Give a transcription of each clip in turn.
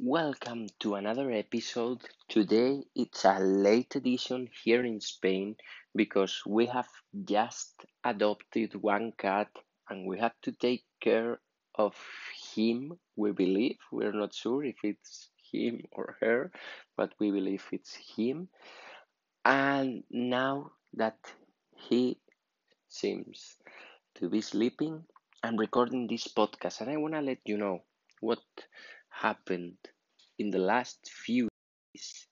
Welcome to another episode. Today it's a late edition here in Spain because we have just adopted one cat and we have to take care of him. We believe, we're not sure if it's him or her, but we believe it's him. And now that he seems to be sleeping, I'm recording this podcast and I want to let you know what happened in the last few days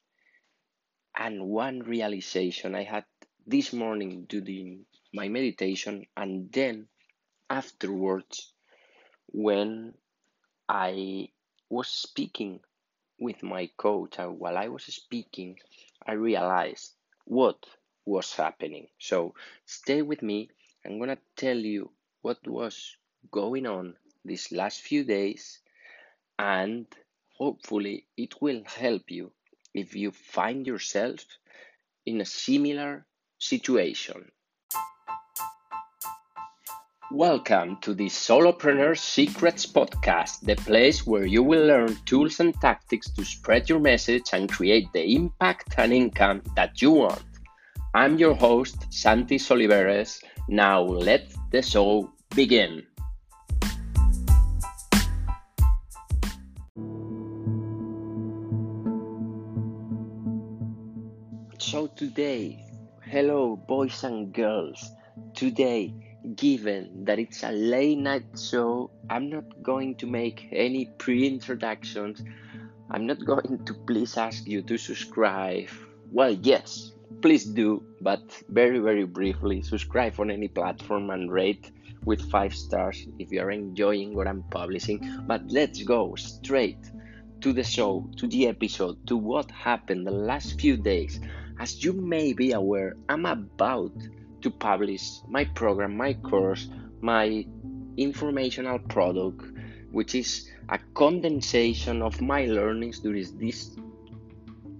and one realization I had this morning during my meditation and then afterwards when I was speaking with my coach and while I was speaking I realized what was happening. So stay with me. I'm gonna tell you what was going on these last few days and hopefully it will help you if you find yourself in a similar situation. Welcome to the Solopreneur Secrets Podcast, the place where you will learn tools and tactics to spread your message and create the impact and income that you want. I'm your host, Santi Soliveres. Now let the show begin. So today, hello boys and girls. Today, given that it's a late night show, I'm not going to make any pre-introductions. I'm not going to please ask you to subscribe. Well, yes, please do, but very very briefly, subscribe on any platform and rate with 5 stars if you are enjoying what I'm publishing. But let's go straight to the show, to the episode, to what happened the last few days. As you may be aware, I'm about to publish my program, my course, my informational product, which is a condensation of my learnings during these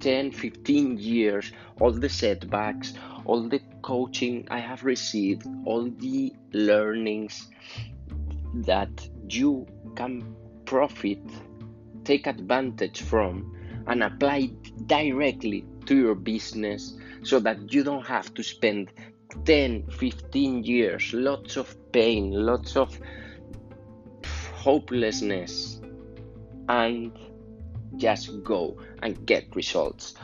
10 15 years, all the setbacks, all the coaching I have received, all the learnings that you can profit, take advantage from, and apply directly to your business so that you don't have to spend 10 15 years lots of pain lots of hopelessness and just go and get results.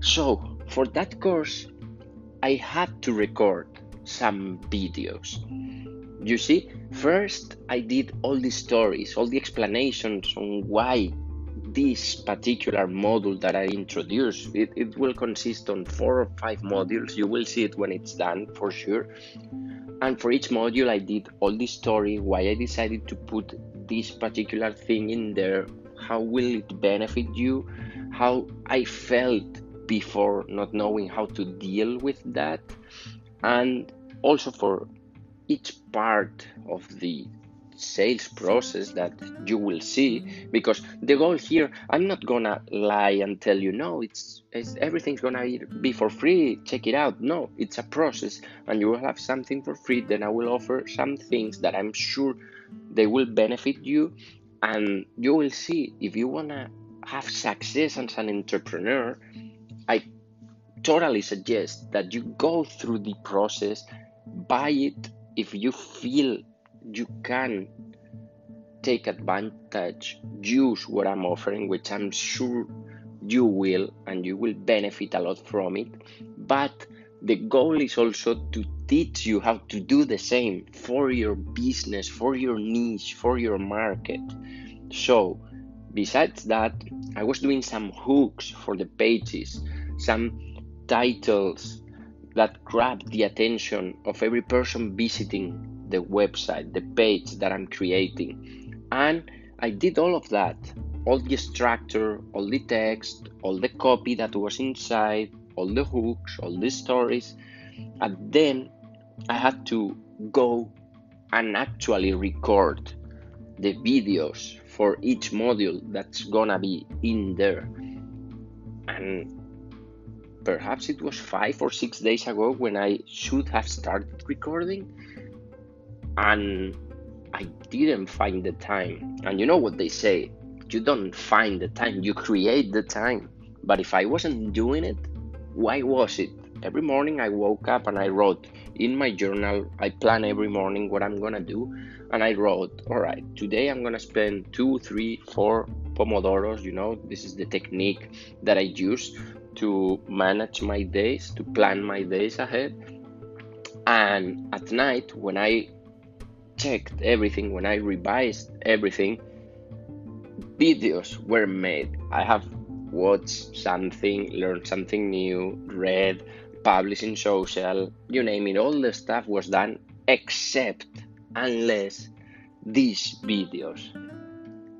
So for that course i had to record some videos. You see first i did all the stories all the explanations on why this particular module that I introduced. It, it will consist on four or five modules. You will see it when it's done for sure. And for each module, I did all the story, why I decided to put this particular thing in there, how will it benefit you, how I felt before not knowing how to deal with that, and also for each part of the sales process that you will see because the goal here i'm not gonna lie and tell you no it's, it's everything's gonna be for free. Check it out. No it's a process and you will have something for free. Then i will offer some things that i'm sure they will benefit you and you will see if you wanna have success as an entrepreneur i totally suggest that you go through the process buy it if you feel you can take advantage, use what I'm offering, which I'm sure you will, and you will benefit a lot from it. But the goal is also to teach you how to do the same for your business, for your niche, for your market. So, besides that, I was doing some hooks for the pages, some titles that grab the attention of every person visiting the website, the page that I'm creating. And I did all of that all the structure, all the text, all the copy that was inside, all the hooks, all the stories. And then I had to go and actually record the videos for each module that's gonna be in there. And perhaps it was five or six days ago when I should have started recording and I didn't find the time. And you know what they say you don't find the time, you create the time. But if I wasn't doing it, why was it? Every morning I woke up and I wrote in my journal, I plan every morning what I'm gonna do, and I wrote, all right, today I'm gonna spend two, three, four pomodoros. You know, this is the technique that I use to manage my days, to plan my days ahead. And at night, when I checked everything, when I revised everything, videos were made. I have watched something, learned something new, read, published in social, you name it, all the stuff was done except unless these videos.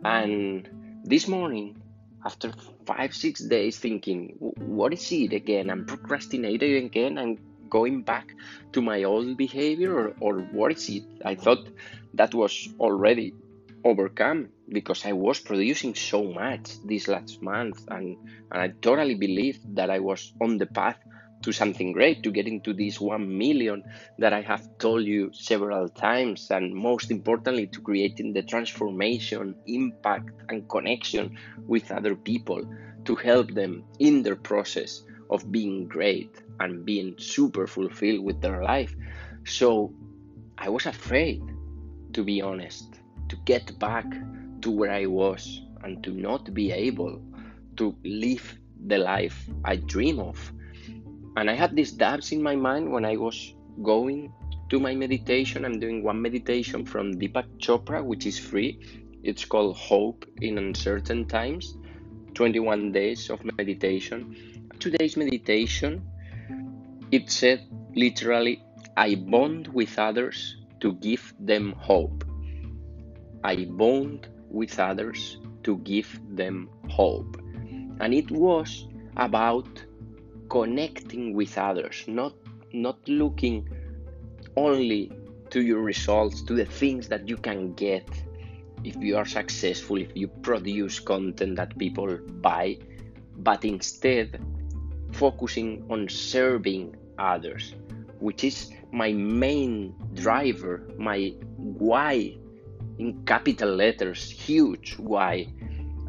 And this morning, after five, six days thinking, what is it again? I'm procrastinating again. I'm going back to my old behavior, or, or what is it? I thought that was already overcome because I was producing so much this last month, and, and I totally believed that I was on the path to something great, to get into this 1 million that I have told you several times, and most importantly, to creating the transformation, impact, and connection with other people to help them in their process of being great and being super fulfilled with their life. So I was afraid, to be honest, to get back to where I was and to not be able to live the life I dream of and I had these doubts in my mind when I was going to my meditation. I'm doing one meditation from Deepak Chopra, which is free. It's called Hope in Uncertain Times 21 days of meditation. Today's meditation, it said literally, I bond with others to give them hope. I bond with others to give them hope. And it was about connecting with others, not not looking only to your results, to the things that you can get if you are successful, if you produce content that people buy, but instead focusing on serving others, which is my main driver, my why in capital letters, huge why.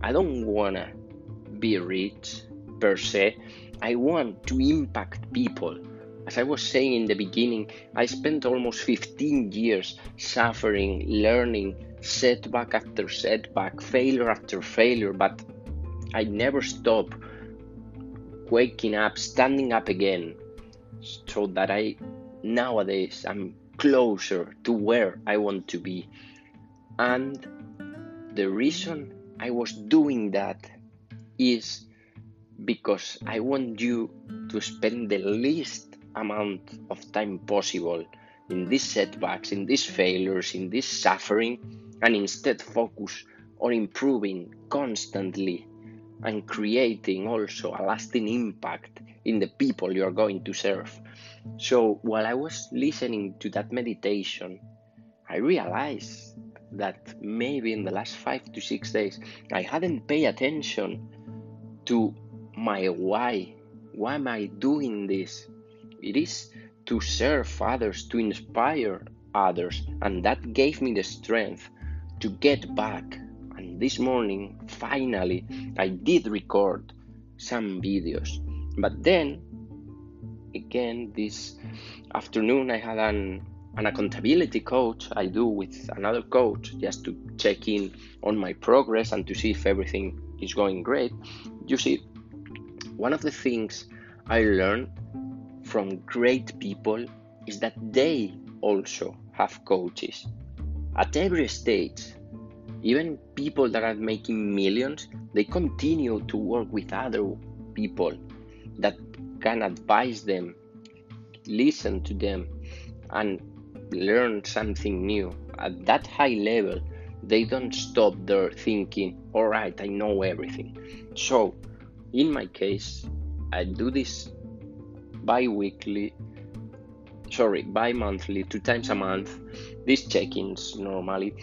I don't wanna be rich per se. I want to impact people. As I was saying in the beginning, I spent almost 15 years suffering, learning, setback after setback, failure after failure, but I never stop waking up, standing up again, so that I nowadays I'm closer to where I want to be. And the reason I was doing that is because I want you to spend the least amount of time possible in these setbacks, in these failures, in this suffering, and instead focus on improving constantly and creating also a lasting impact in the people you are going to serve. So while I was listening to that meditation, I realized that maybe in the last five to six days I hadn't paid attention to my why. Why am I doing this? It is to serve others, to inspire others, and that gave me the strength to get back. This morning, finally, I did record some videos. But then, again, this afternoon, I had an, an accountability coach I do with another coach just to check in on my progress and to see if everything is going great. You see, one of the things I learned from great people is that they also have coaches. At every stage, even people that are making millions, they continue to work with other people that can advise them, listen to them, and learn something new. At that high level, they don't stop their thinking, all right, I know everything. So, in my case, I do this bi weekly, sorry, bi monthly, two times a month, these check ins normally.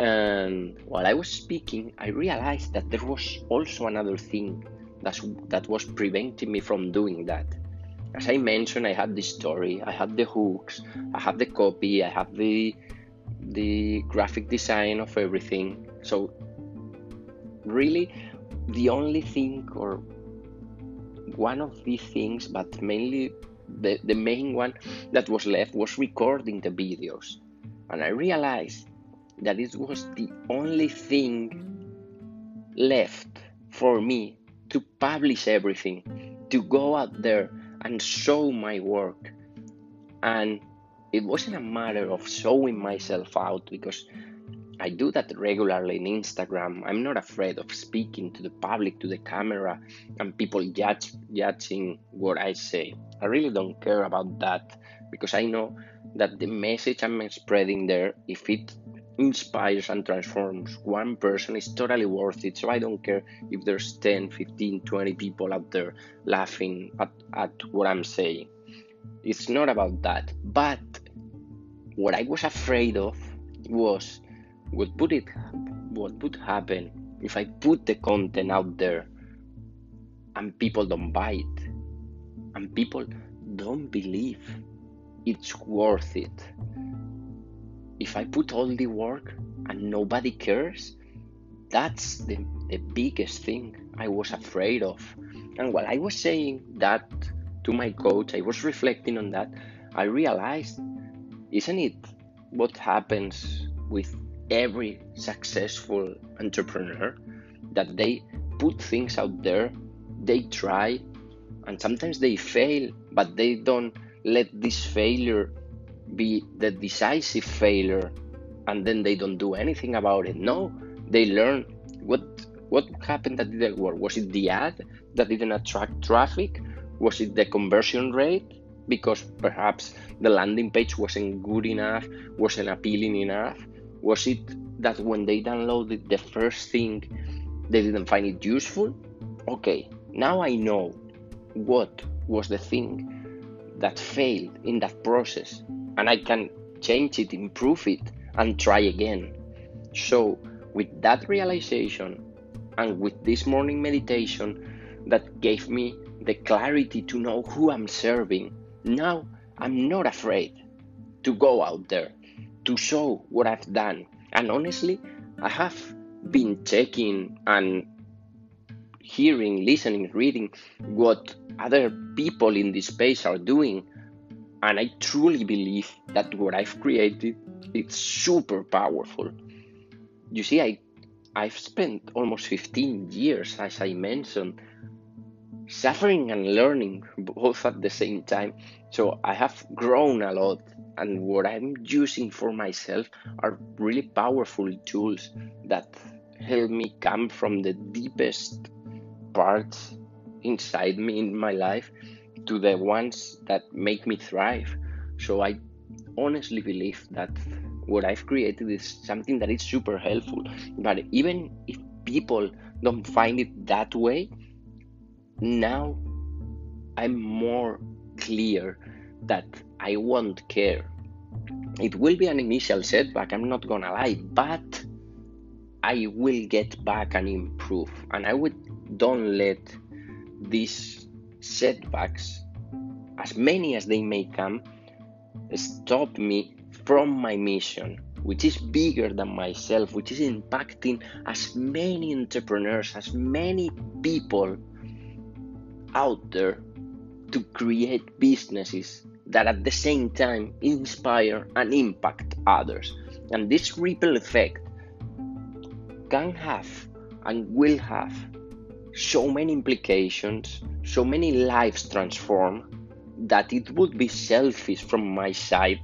And while I was speaking, I realized that there was also another thing that's, that was preventing me from doing that. As I mentioned, I had the story, I had the hooks, I had the copy, I had the the graphic design of everything. So really the only thing or one of these things, but mainly the, the main one that was left was recording the videos. And I realized that it was the only thing left for me to publish everything, to go out there and show my work. And it wasn't a matter of showing myself out because I do that regularly in Instagram. I'm not afraid of speaking to the public, to the camera, and people judge, judging what I say. I really don't care about that because I know that the message I'm spreading there, if it inspires and transforms one person, is totally worth it. So I don't care if there's 10, 15, 20 people out there laughing at, at what I'm saying. It's not about that. But what I was afraid of was what would it what would happen if I put the content out there and people don't buy it and people don't believe it's worth it if I put all the work and nobody cares that's the, the biggest thing I was afraid of. And while I was saying that to my coach I was reflecting on that I realized isn't it what happens with every successful entrepreneur? That they put things out there, they try, and sometimes they fail, but they don't let this failure be the decisive failure and then they don't do anything about it. No, they learn what what happened that didn't work. Was it the ad that didn't attract traffic? Was it the conversion rate? Because perhaps the landing page wasn't good enough, wasn't appealing enough was it that when they downloaded the first thing, they didn't find it useful? Okay, now I know what was the thing that failed in that process, and I can change it, improve it, and try again. So, with that realization and with this morning meditation that gave me the clarity to know who I'm serving, now I'm not afraid to go out there to show what I've done. And honestly, I have been checking and hearing, listening, reading what other people in this space are doing. And I truly believe that what I've created it's super powerful. You see, I I've spent almost 15 years, as I mentioned, suffering and learning both at the same time. So I have grown a lot and what I'm using for myself are really powerful tools that help me come from the deepest parts inside me in my life to the ones that make me thrive. So I honestly believe that what I've created is something that is super helpful. But even if people don't find it that way, now I'm more clear that I won't care. It will be an initial setback, I'm not gonna lie, but I will get back and improve. And I would don't let these setbacks, as many as they may come, stop me from my mission, which is bigger than myself, which is impacting as many entrepreneurs, as many people out there to create businesses that at the same time inspire and impact others. And this ripple effect can have and will have so many implications, so many lives transformed, that it would be selfish from my side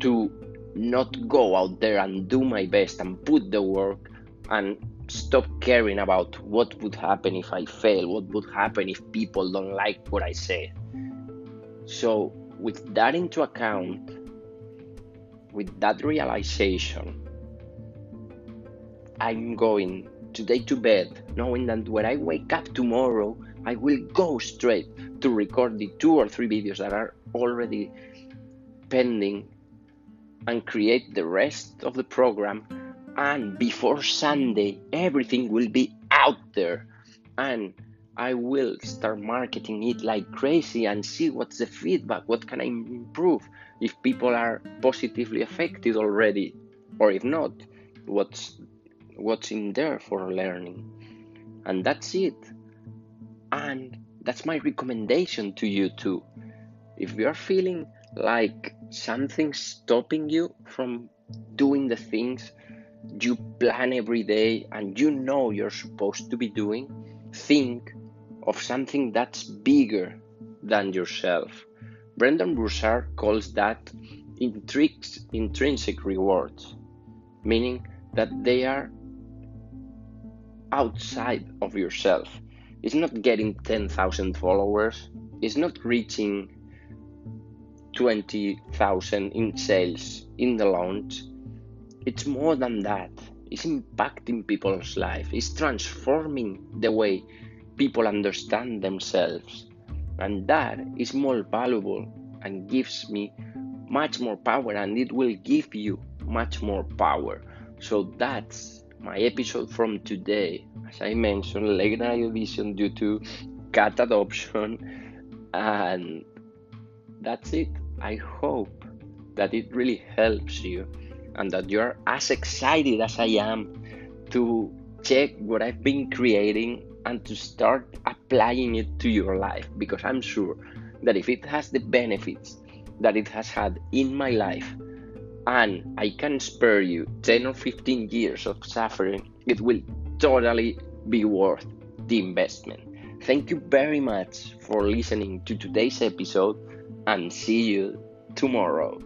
to not go out there and do my best and put the work and stop caring about what would happen if I fail, what would happen if people don't like what I say. So, with that into account, with that realization, I'm going today to bed knowing that when I wake up tomorrow, I will go straight to record the two or three videos that are already pending and create the rest of the program and before Sunday, everything will be out there. And I will start marketing it like crazy and see what's the feedback, what can I improve, if people are positively affected already, or if not, what's what's in there for learning. And that's it. And that's my recommendation to you too. If you are feeling like something's stopping you from doing the things you plan every day and you know you're supposed to be doing, think of something that's bigger than yourself. Brendon Burchard calls that intrinsic rewards, meaning that they are outside of yourself. It's not getting 10,000 followers, it's not reaching 20,000 in sales in the launch. It's more than that. It's impacting people's life. It's transforming the way people understand themselves. And that is more valuable and gives me much more power and it will give you much more power. So that's my episode from today. As I mentioned, late night vision due to cat adoption and that's it. I hope that it really helps you and that you're as excited as I am to check what I've been creating and to start applying it to your life because I'm sure that if it has the benefits that it has had in my life and I can spare you 10 or 15 years of suffering, it will totally be worth the investment. Thank you very much for listening to today's episode and see you tomorrow.